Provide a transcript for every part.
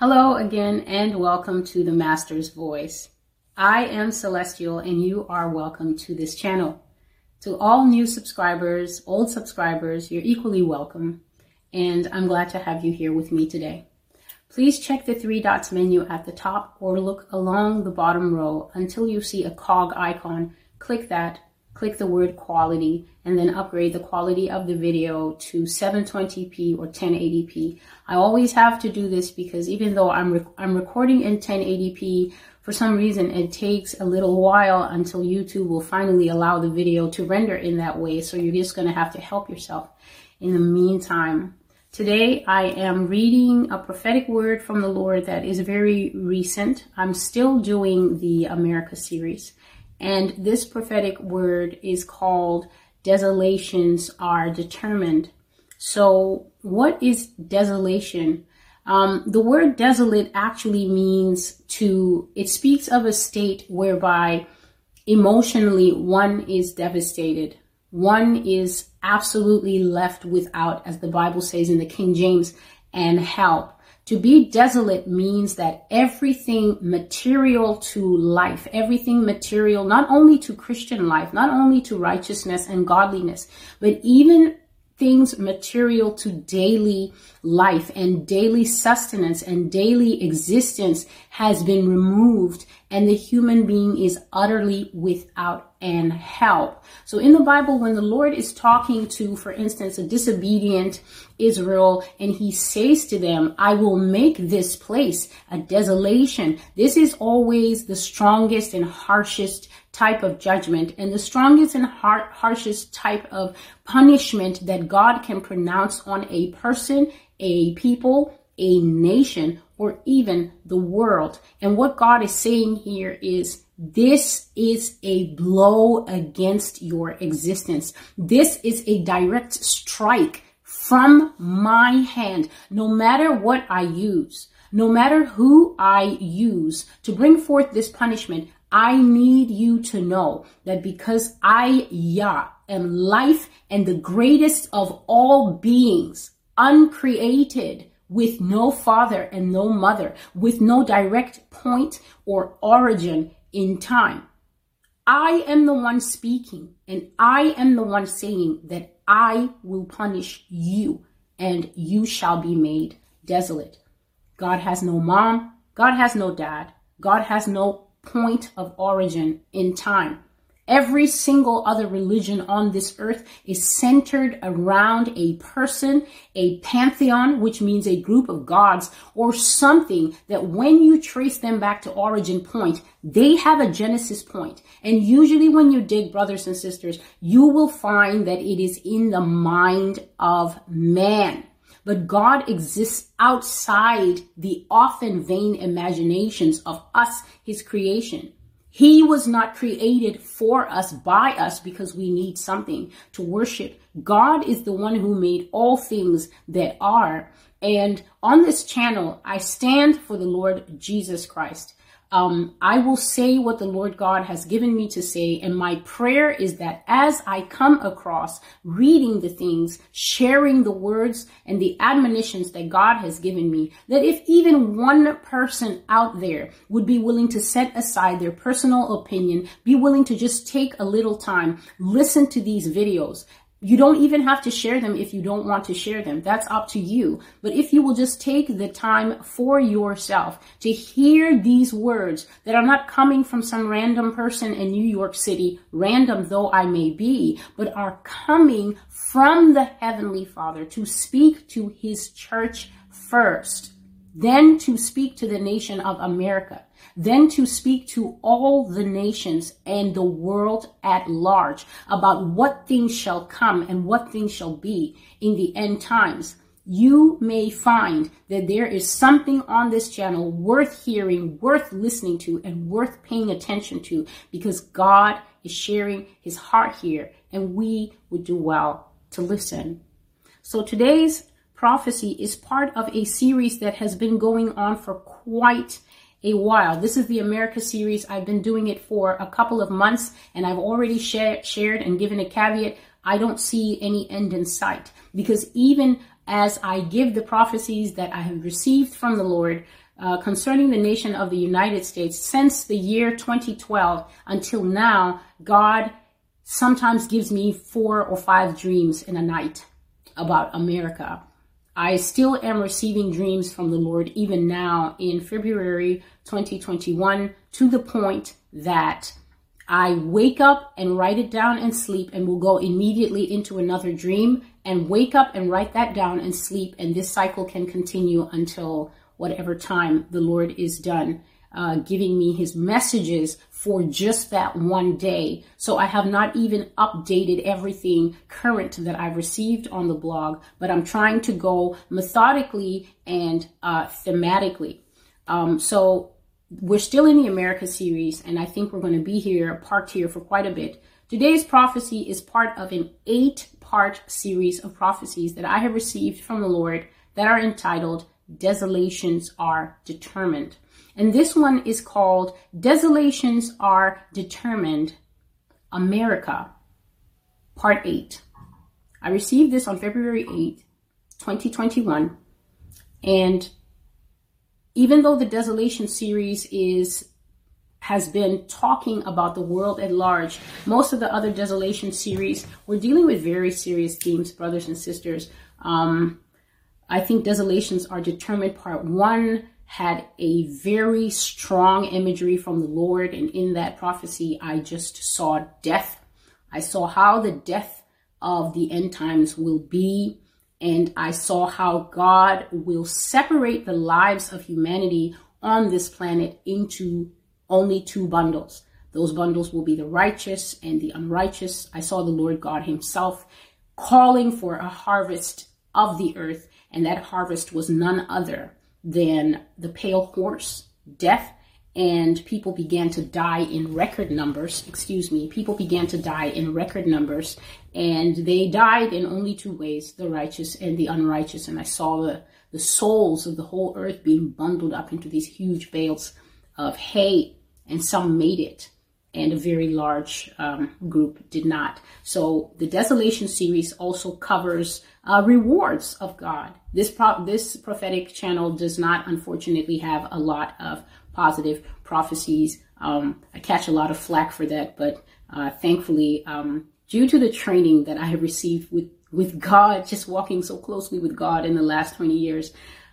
Hello again and welcome to the Master's Voice. I am Celestial and you are welcome to this channel. To all new subscribers, old subscribers, you're equally welcome and I'm glad to have you here with me today. Please check the three dots menu at the top or look along the bottom row until you see a cog icon. Click that click the word quality and then upgrade the quality of the video to 720p or 1080p. I always have to do this because even though I'm, re I'm recording in 1080p, for some reason it takes a little while until YouTube will finally allow the video to render in that way. So you're just going to have to help yourself. In the meantime, Today I am reading a prophetic word from the Lord that is very recent. I'm still doing the America series. And this prophetic word is called desolations are determined. So what is desolation? Um, the word desolate actually means to, it speaks of a state whereby emotionally one is devastated. One is absolutely left without, as the Bible says in the King James, and help. To be desolate means that everything material to life, everything material, not only to Christian life, not only to righteousness and godliness, but even things material to daily life and daily sustenance and daily existence has been removed and the human being is utterly without an help. So in the Bible, when the Lord is talking to, for instance, a disobedient Israel, and he says to them, I will make this place a desolation. This is always the strongest and harshest type of judgment and the strongest and har- harshest type of punishment that God can pronounce on a person, a people, a nation, or even the world. And what God is saying here is this is a blow against your existence. This is a direct strike from my hand, no matter what I use, no matter who I use to bring forth this punishment. I need you to know that because I, Yah, am life and the greatest of all beings, uncreated, with no father and no mother, with no direct point or origin in time. I am the one speaking and I am the one saying that I will punish you and you shall be made desolate. God has no mom. God has no dad. God has no point of origin in time. Every single other religion on this earth is centered around a person, a pantheon, which means a group of gods, or something that when you trace them back to origin point, they have a genesis point. And usually when you dig, brothers and sisters, you will find that it is in the mind of man. But God exists outside the often vain imaginations of us, his creation. He was not created for us, by us, because we need something to worship. God is the one who made all things that are. And on this channel, I stand for the Lord Jesus Christ um, I will say what the Lord God has given me to say. And my prayer is that as I come across reading the things, sharing the words and the admonitions that God has given me, that if even one person out there would be willing to set aside their personal opinion, be willing to just take a little time, listen to these videos, you don't even have to share them if you don't want to share them. That's up to you. But if you will just take the time for yourself to hear these words that are not coming from some random person in New York City, random though I may be, but are coming from the Heavenly Father to speak to His church first, then to speak to the nation of America then to speak to all the nations and the world at large about what things shall come and what things shall be in the end times, you may find that there is something on this channel worth hearing, worth listening to, and worth paying attention to because God is sharing his heart here and we would do well to listen. So today's prophecy is part of a series that has been going on for quite a while. This is the America series. I've been doing it for a couple of months and I've already shared and given a caveat. I don't see any end in sight because even as I give the prophecies that I have received from the Lord uh, concerning the nation of the United States since the year 2012 until now, God sometimes gives me four or five dreams in a night about America. I still am receiving dreams from the Lord even now in February 2021 to the point that I wake up and write it down and sleep and will go immediately into another dream and wake up and write that down and sleep. And this cycle can continue until whatever time the Lord is done uh, giving me his messages for just that one day. So I have not even updated everything current that I've received on the blog, but I'm trying to go methodically and uh, thematically. Um, so we're still in the America series, and I think we're going to be here, parked here for quite a bit. Today's prophecy is part of an eight part series of prophecies that I have received from the Lord that are entitled Desolations Are Determined. And this one is called Desolations Are Determined America, Part 8. I received this on February 8, 2021. And even though the Desolation series is has been talking about the world at large. Most of the other Desolation series were dealing with very serious themes, brothers and sisters. Um, I think Desolations are determined. Part one had a very strong imagery from the Lord. And in that prophecy, I just saw death. I saw how the death of the end times will be. And I saw how God will separate the lives of humanity on this planet into only two bundles. Those bundles will be the righteous and the unrighteous. I saw the Lord God Himself calling for a harvest of the earth, and that harvest was none other than the pale horse, death, and people began to die in record numbers. Excuse me, people began to die in record numbers, and they died in only two ways the righteous and the unrighteous. And I saw the, the souls of the whole earth being bundled up into these huge bales of hay, and some made it and a very large um, group did not. So the Desolation series also covers uh, rewards of God. This pro- this prophetic channel does not, unfortunately, have a lot of positive prophecies. Um, I catch a lot of flack for that, but uh, thankfully, um, due to the training that I have received with with God, just walking so closely with God in the last 20 years,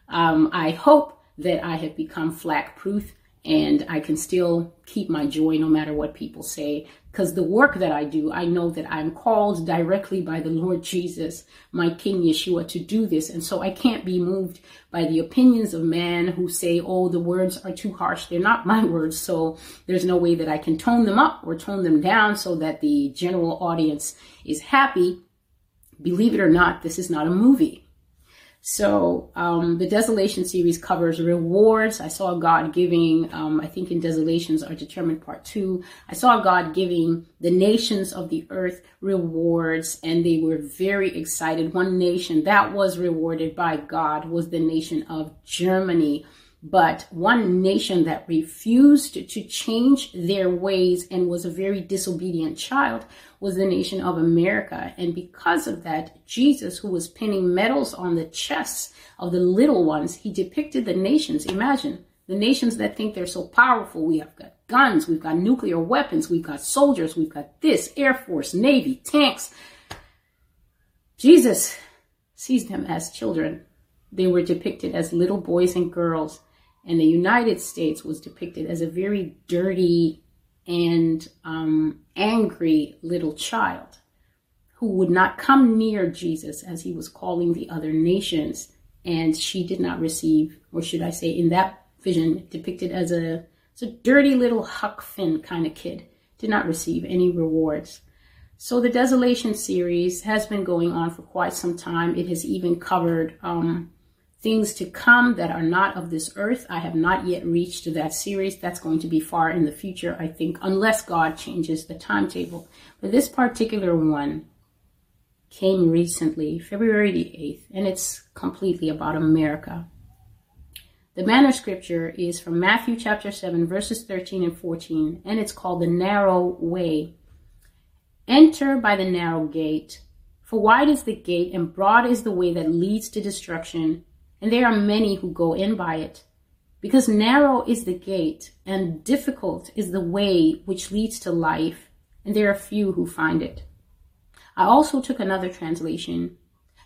um, I hope that I have become flack proof and I can still keep my joy no matter what people say. Because the work that I do, I know that I'm called directly by the Lord Jesus, my King Yeshua, to do this. And so I can't be moved by the opinions of man who say, oh, the words are too harsh. They're not my words. So there's no way that I can tone them up or tone them down so that the general audience is happy. Believe it or not, this is not a movie. So um, the Desolation series covers rewards. I saw God giving, um, I think in Desolations are determined part two. I saw God giving the nations of the earth rewards, and they were very excited. One nation that was rewarded by God was the nation of Germany but one nation that refused to change their ways and was a very disobedient child was the nation of America. And because of that, Jesus, who was pinning medals on the chests of the little ones, he depicted the nations. Imagine the nations that think they're so powerful. We have got guns, we've got nuclear weapons, we've got soldiers, we've got this, Air Force, Navy, tanks. Jesus sees them as children. They were depicted as little boys and girls and the United States was depicted as a very dirty and um, angry little child who would not come near Jesus as he was calling the other nations. And she did not receive, or should I say, in that vision, depicted as a, as a dirty little Huck Finn kind of kid, did not receive any rewards. So the Desolation series has been going on for quite some time. It has even covered um, things to come that are not of this earth. I have not yet reached that series. That's going to be far in the future, I think, unless God changes the timetable. But this particular one came recently, February the 8th, and it's completely about America. The banner scripture is from Matthew chapter 7, verses 13 and 14, and it's called the narrow way. Enter by the narrow gate. For wide is the gate and broad is the way that leads to destruction, and there are many who go in by it. Because narrow is the gate and difficult is the way which leads to life, and there are few who find it. I also took another translation.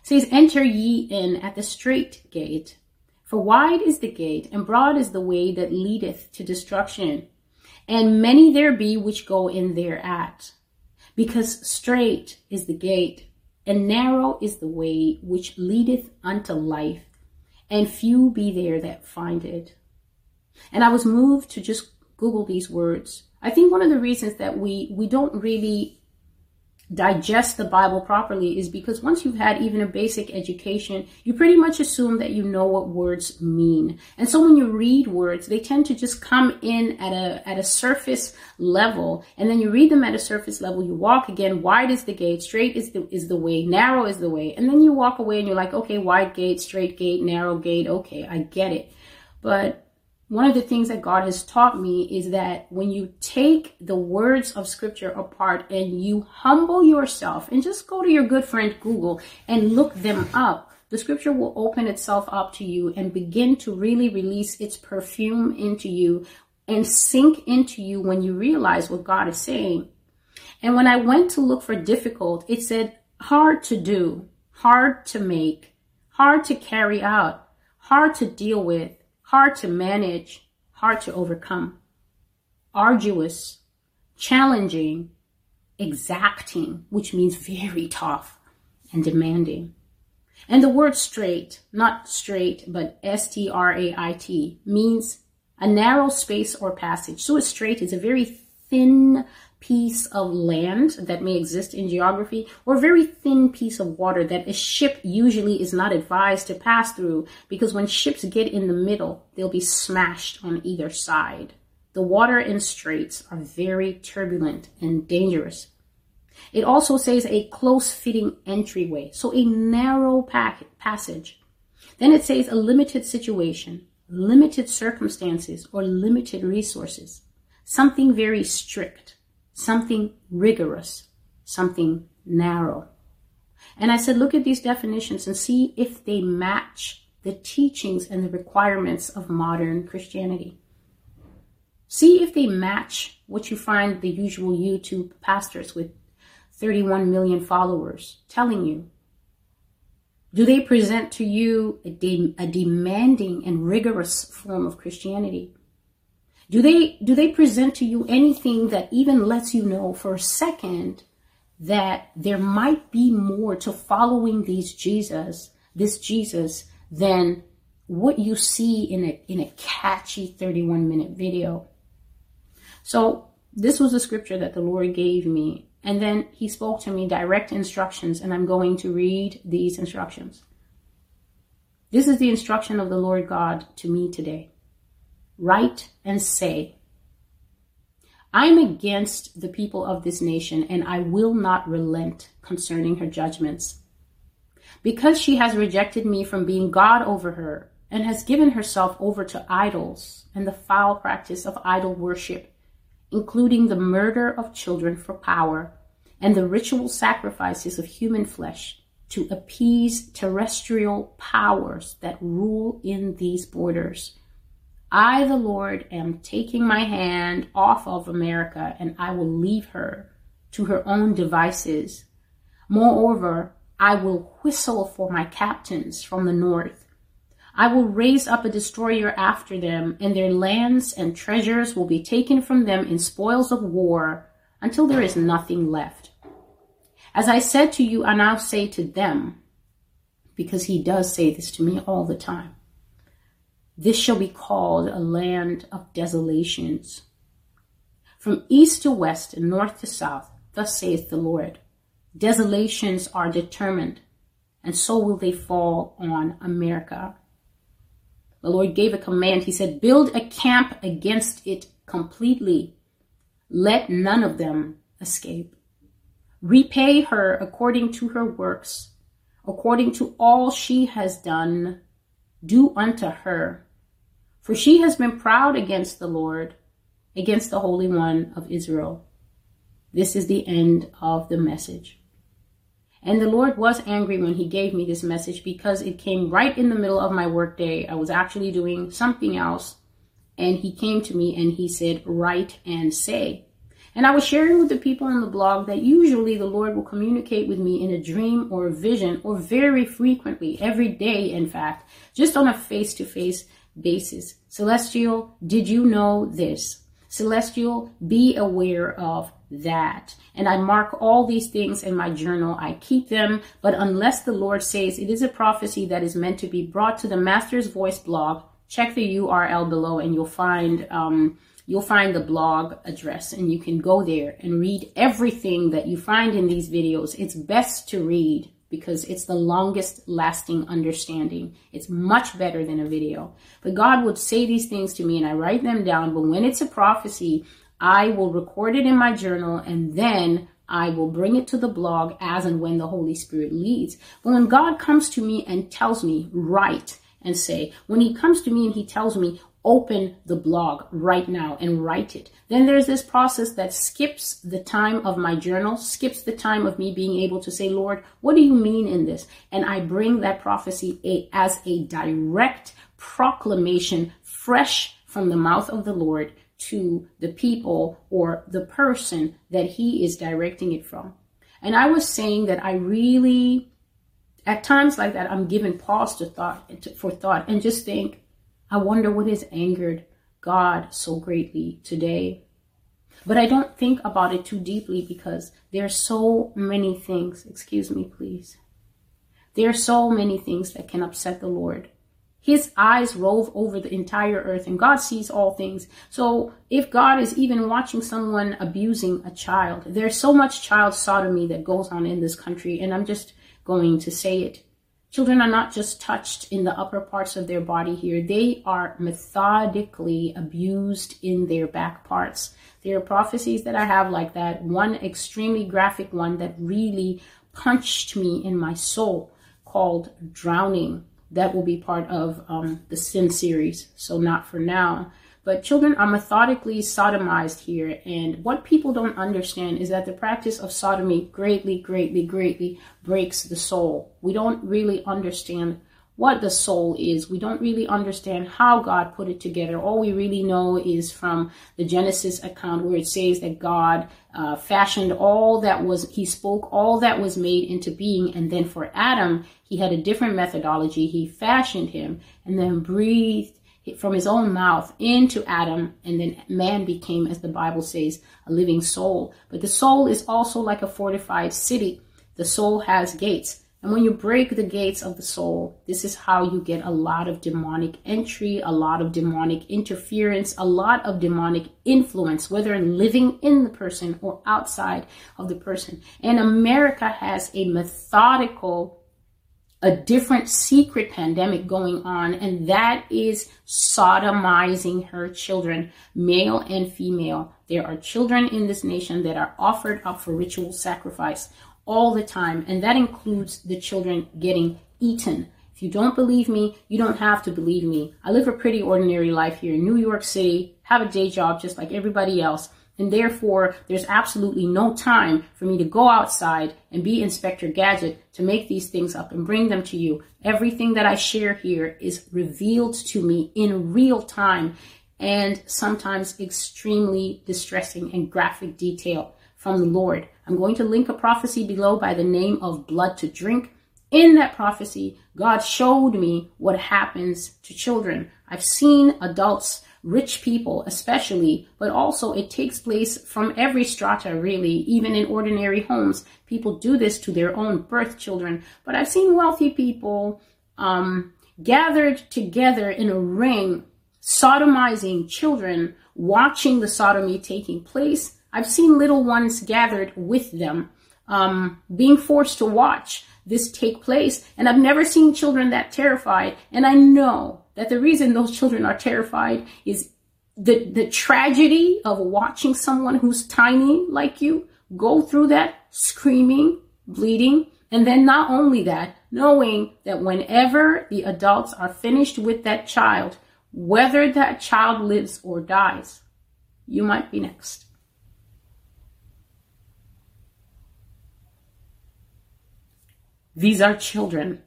It says, Enter ye in at the strait gate. For wide is the gate, and broad is the way that leadeth to destruction, and many there be which go in thereat. Because strait is the gate, and narrow is the way which leadeth unto life, and few be there that find it. And I was moved to just Google these words. I think one of the reasons that we, we don't really digest the Bible properly is because once you've had even a basic education, you pretty much assume that you know what words mean. And so when you read words, they tend to just come in at a at a surface level, and then you read them at a surface level. You walk again, wide is the gate, straight is the is the way, narrow is the way, and then you walk away and you're like, okay, wide gate, straight gate, narrow gate, okay, I get it. But one of the things that God has taught me is that when you take the words of scripture apart and you humble yourself and just go to your good friend Google and look them up, the scripture will open itself up to you and begin to really release its perfume into you and sink into you when you realize what God is saying. And when I went to look for difficult, it said hard to do, hard to make, hard to carry out, hard to deal with hard to manage, hard to overcome, arduous, challenging, exacting, which means very tough and demanding. And the word straight, not straight, but S T R A I T, means a narrow space or passage. So a strait is a very thin piece of land that may exist in geography or a very thin piece of water that a ship usually is not advised to pass through because when ships get in the middle, they'll be smashed on either side. The water in straits are very turbulent and dangerous. It also says a close fitting entryway, so a narrow passage. Then it says a limited situation, limited circumstances, or limited resources. Something very strict something rigorous, something narrow. And I said, look at these definitions and see if they match the teachings and the requirements of modern Christianity. See if they match what you find the usual YouTube pastors with 31 million followers telling you. Do they present to you a, de- a demanding and rigorous form of Christianity? Do they do they present to you anything that even lets you know for a second that there might be more to following these Jesus, this Jesus, than what you see in a in a catchy 31 minute video? So this was the scripture that the Lord gave me. And then he spoke to me direct instructions, and I'm going to read these instructions. This is the instruction of the Lord God to me today write and say, I am against the people of this nation, and I will not relent concerning her judgments. Because she has rejected me from being God over her, and has given herself over to idols and the foul practice of idol worship, including the murder of children for power and the ritual sacrifices of human flesh to appease terrestrial powers that rule in these borders I, the Lord, am taking my hand off of America and I will leave her to her own devices. Moreover, I will whistle for my captains from the north. I will raise up a destroyer after them, and their lands and treasures will be taken from them in spoils of war until there is nothing left. As I said to you, I now say to them, because he does say this to me all the time. This shall be called a land of desolations. From east to west and north to south, thus saith the Lord, desolations are determined, and so will they fall on America. The Lord gave a command. He said, Build a camp against it completely. Let none of them escape. Repay her according to her works, according to all she has done do unto her. For she has been proud against the Lord, against the Holy One of Israel. This is the end of the message. And the Lord was angry when He gave me this message because it came right in the middle of my workday. I was actually doing something else. And He came to me and He said, Write and say. And I was sharing with the people on the blog that usually the Lord will communicate with me in a dream or a vision, or very frequently, every day, in fact, just on a face to face basis. Celestial, did you know this? Celestial, be aware of that. And I mark all these things in my journal. I keep them, but unless the Lord says it is a prophecy that is meant to be brought to the Master's Voice blog, check the URL below and you'll find um, you'll find the blog address and you can go there and read everything that you find in these videos. It's best to read because it's the longest lasting understanding. It's much better than a video. But God would say these things to me and I write them down. But when it's a prophecy, I will record it in my journal and then I will bring it to the blog as and when the Holy Spirit leads. But when God comes to me and tells me, write and say, when He comes to me and He tells me, open the blog right now and write it. Then there's this process that skips the time of my journal, skips the time of me being able to say, Lord, what do you mean in this? And I bring that prophecy a, as a direct proclamation, fresh from the mouth of the Lord to the people or the person that he is directing it from. And I was saying that I really, at times like that, I'm given pause to thought for thought and just think, I wonder what has angered God so greatly today. But I don't think about it too deeply because there are so many things, excuse me, please. There are so many things that can upset the Lord. His eyes rove over the entire earth and God sees all things. So if God is even watching someone abusing a child, there's so much child sodomy that goes on in this country. And I'm just going to say it. Children are not just touched in the upper parts of their body here, they are methodically abused in their back parts. There are prophecies that I have like that. One extremely graphic one that really punched me in my soul called Drowning. That will be part of um, the Sin series, so not for now. But children are methodically sodomized here. And what people don't understand is that the practice of sodomy greatly, greatly, greatly breaks the soul. We don't really understand what the soul is. We don't really understand how God put it together. All we really know is from the Genesis account where it says that God uh, fashioned all that was, he spoke all that was made into being. And then for Adam, he had a different methodology. He fashioned him and then breathed from his own mouth into Adam, and then man became, as the Bible says, a living soul. But the soul is also like a fortified city. The soul has gates. And when you break the gates of the soul, this is how you get a lot of demonic entry, a lot of demonic interference, a lot of demonic influence, whether living in the person or outside of the person. And America has a methodical a different secret pandemic going on, and that is sodomizing her children, male and female. There are children in this nation that are offered up for ritual sacrifice all the time, and that includes the children getting eaten. If you don't believe me, you don't have to believe me. I live a pretty ordinary life here in New York City, have a day job just like everybody else. And therefore, there's absolutely no time for me to go outside and be Inspector Gadget to make these things up and bring them to you. Everything that I share here is revealed to me in real time and sometimes extremely distressing and graphic detail from the Lord. I'm going to link a prophecy below by the name of Blood to Drink. In that prophecy, God showed me what happens to children. I've seen adults rich people especially, but also it takes place from every strata really, even in ordinary homes. People do this to their own birth children. But I've seen wealthy people um, gathered together in a ring, sodomizing children, watching the sodomy taking place. I've seen little ones gathered with them, um, being forced to watch this take place. And I've never seen children that terrified. And I know that the reason those children are terrified is the, the tragedy of watching someone who's tiny like you go through that screaming, bleeding, and then not only that, knowing that whenever the adults are finished with that child, whether that child lives or dies, you might be next. These are children.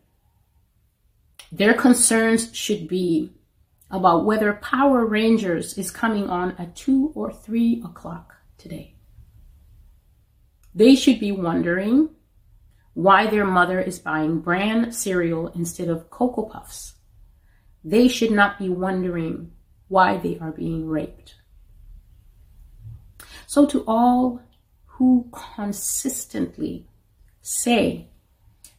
Their concerns should be about whether Power Rangers is coming on at 2 or 3 o'clock today. They should be wondering why their mother is buying bran cereal instead of Cocoa Puffs. They should not be wondering why they are being raped. So, to all who consistently say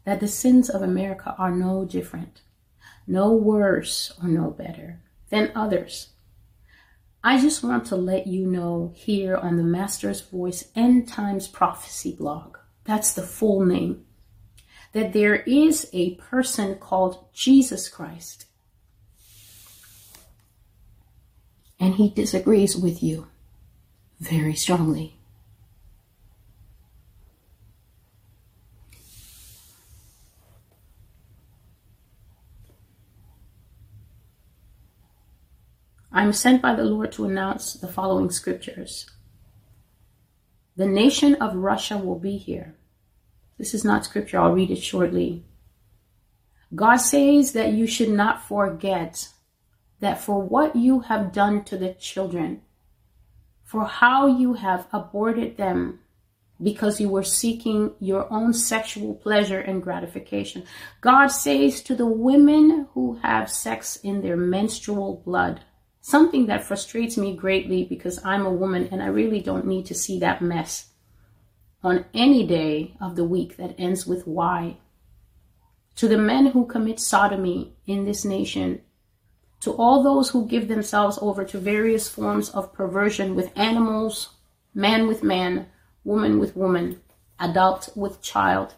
that the sins of America are no different, no worse, or no better than others, I just want to let you know here on the Master's Voice End Times Prophecy blog, that's the full name, that there is a person called Jesus Christ. And he disagrees with you very strongly. I am sent by the Lord to announce the following scriptures. The nation of Russia will be here. This is not scripture, I'll read it shortly. God says that you should not forget that for what you have done to the children, for how you have aborted them because you were seeking your own sexual pleasure and gratification. God says to the women who have sex in their menstrual blood, something that frustrates me greatly because I'm a woman and I really don't need to see that mess on any day of the week that ends with Y. To the men who commit sodomy in this nation, to all those who give themselves over to various forms of perversion with animals, man with man, woman with woman, adult with child,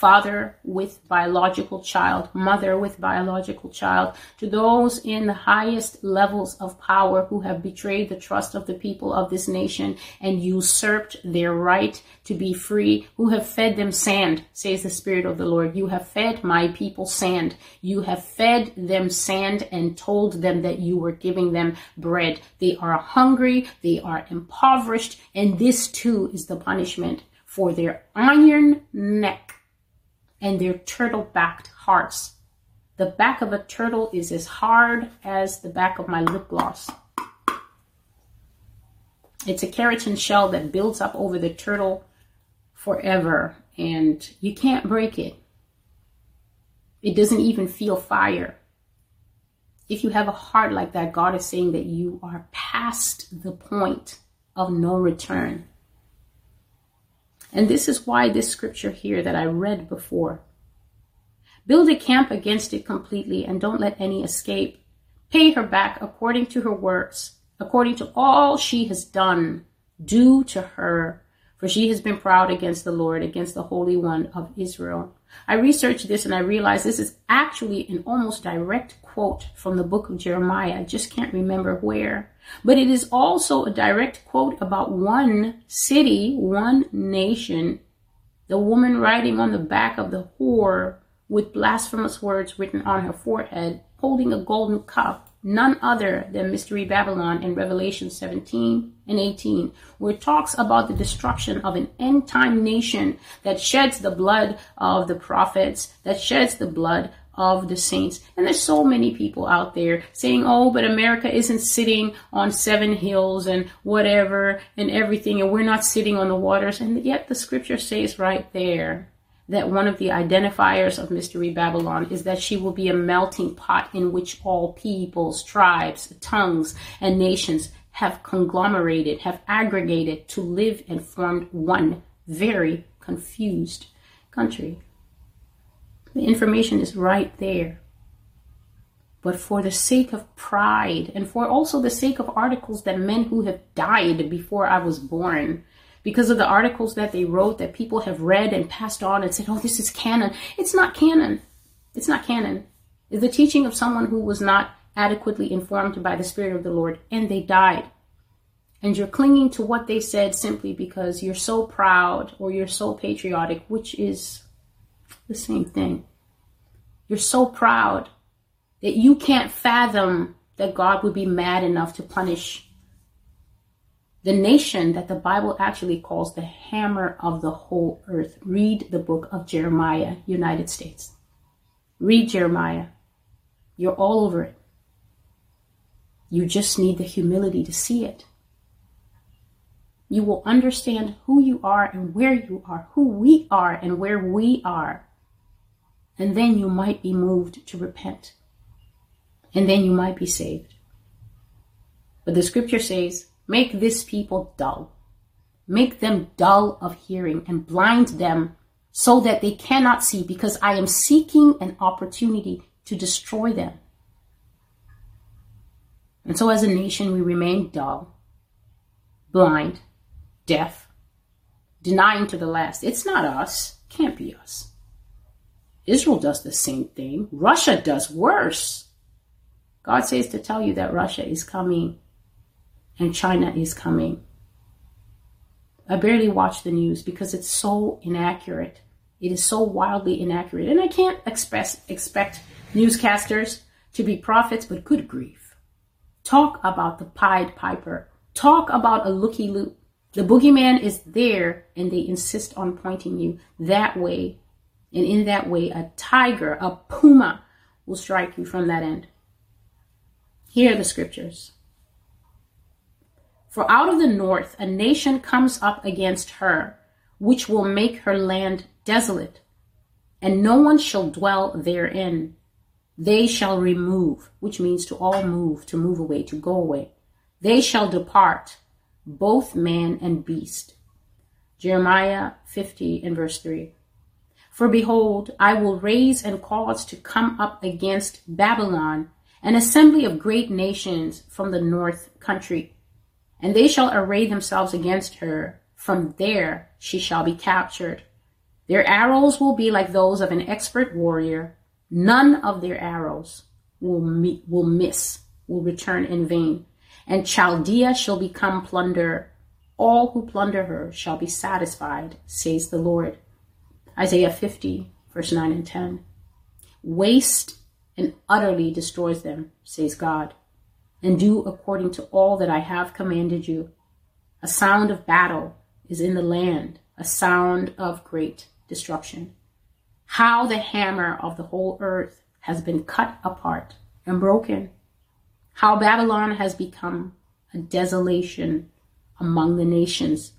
father with biological child, mother with biological child, to those in the highest levels of power who have betrayed the trust of the people of this nation and usurped their right to be free, who have fed them sand, says the Spirit of the Lord. You have fed my people sand. You have fed them sand and told them that you were giving them bread. They are hungry, they are impoverished, and this too is the punishment for their iron neck and their turtle backed hearts. The back of a turtle is as hard as the back of my lip gloss. It's a keratin shell that builds up over the turtle forever, and you can't break it. It doesn't even feel fire. If you have a heart like that, God is saying that you are past the point of no return. And this is why this scripture here that I read before. Build a camp against it completely and don't let any escape. Pay her back according to her works, according to all she has done. Do to her, for she has been proud against the Lord, against the Holy One of Israel. I researched this and I realized this is actually an almost direct quote from the book of Jeremiah. I just can't remember where. But it is also a direct quote about one city, one nation, the woman riding on the back of the whore with blasphemous words written on her forehead, holding a golden cup none other than Mystery Babylon in Revelation 17 and 18, where it talks about the destruction of an end time nation that sheds the blood of the prophets, that sheds the blood of the saints. And there's so many people out there saying, oh, but America isn't sitting on seven hills and whatever and everything, and we're not sitting on the waters. And yet the scripture says right there that one of the identifiers of Mystery Babylon is that she will be a melting pot in which all peoples, tribes, tongues, and nations have conglomerated, have aggregated to live and formed one very confused country. The information is right there. But for the sake of pride and for also the sake of articles that men who have died before I was born because of the articles that they wrote that people have read and passed on and said, oh, this is canon. It's not canon. It's not canon. It's the teaching of someone who was not adequately informed by the Spirit of the Lord and they died. And you're clinging to what they said simply because you're so proud or you're so patriotic, which is the same thing. You're so proud that you can't fathom that God would be mad enough to punish The nation that the Bible actually calls the hammer of the whole earth. Read the book of Jeremiah, United States. Read Jeremiah. You're all over it. You just need the humility to see it. You will understand who you are and where you are, who we are and where we are. And then you might be moved to repent. And then you might be saved. But the scripture says, make this people dull. Make them dull of hearing and blind them so that they cannot see because I am seeking an opportunity to destroy them. And so as a nation, we remain dull, blind, deaf, denying to the last. It's not us. Can't be us. Israel does the same thing. Russia does worse. God says to tell you that Russia is coming and China is coming. I barely watch the news because it's so inaccurate. It is so wildly inaccurate. And I can't express, expect newscasters to be prophets, but good grief. Talk about the Pied Piper. Talk about a looky loop. The boogeyman is there and they insist on pointing you that way. And in that way, a tiger, a puma will strike you from that end. Here are the scriptures. For out of the north a nation comes up against her, which will make her land desolate, and no one shall dwell therein. They shall remove, which means to all move, to move away, to go away. They shall depart, both man and beast. Jeremiah 50 and verse 3. For behold, I will raise and cause to come up against Babylon an assembly of great nations from the north country and they shall array themselves against her. From there she shall be captured. Their arrows will be like those of an expert warrior. None of their arrows will, meet, will miss, will return in vain. And Chaldea shall become plunder. All who plunder her shall be satisfied, says the Lord. Isaiah 50, verse 9 and 10. Waste and utterly destroys them, says God and do according to all that I have commanded you. A sound of battle is in the land, a sound of great destruction. How the hammer of the whole earth has been cut apart and broken. How Babylon has become a desolation among the nations.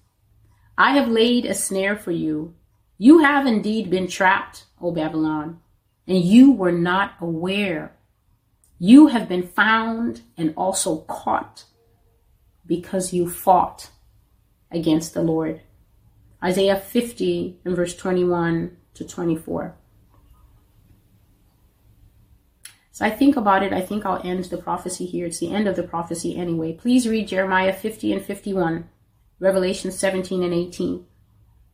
I have laid a snare for you. You have indeed been trapped, O Babylon, and you were not aware. You have been found and also caught because you fought against the Lord. Isaiah 50 and verse 21 to 24. So I think about it. I think I'll end the prophecy here. It's the end of the prophecy anyway. Please read Jeremiah 50 and 51, Revelation 17 and 18.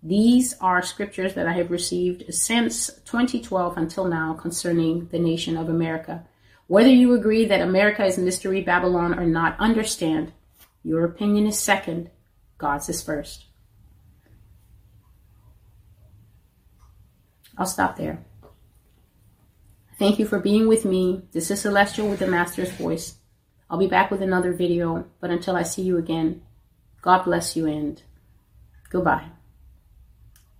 These are scriptures that I have received since 2012 until now concerning the nation of America. Whether you agree that America is Mystery Babylon or not, understand your opinion is second, God's is first. I'll stop there. Thank you for being with me. This is Celestial with the Master's Voice. I'll be back with another video, but until I see you again, God bless you and goodbye.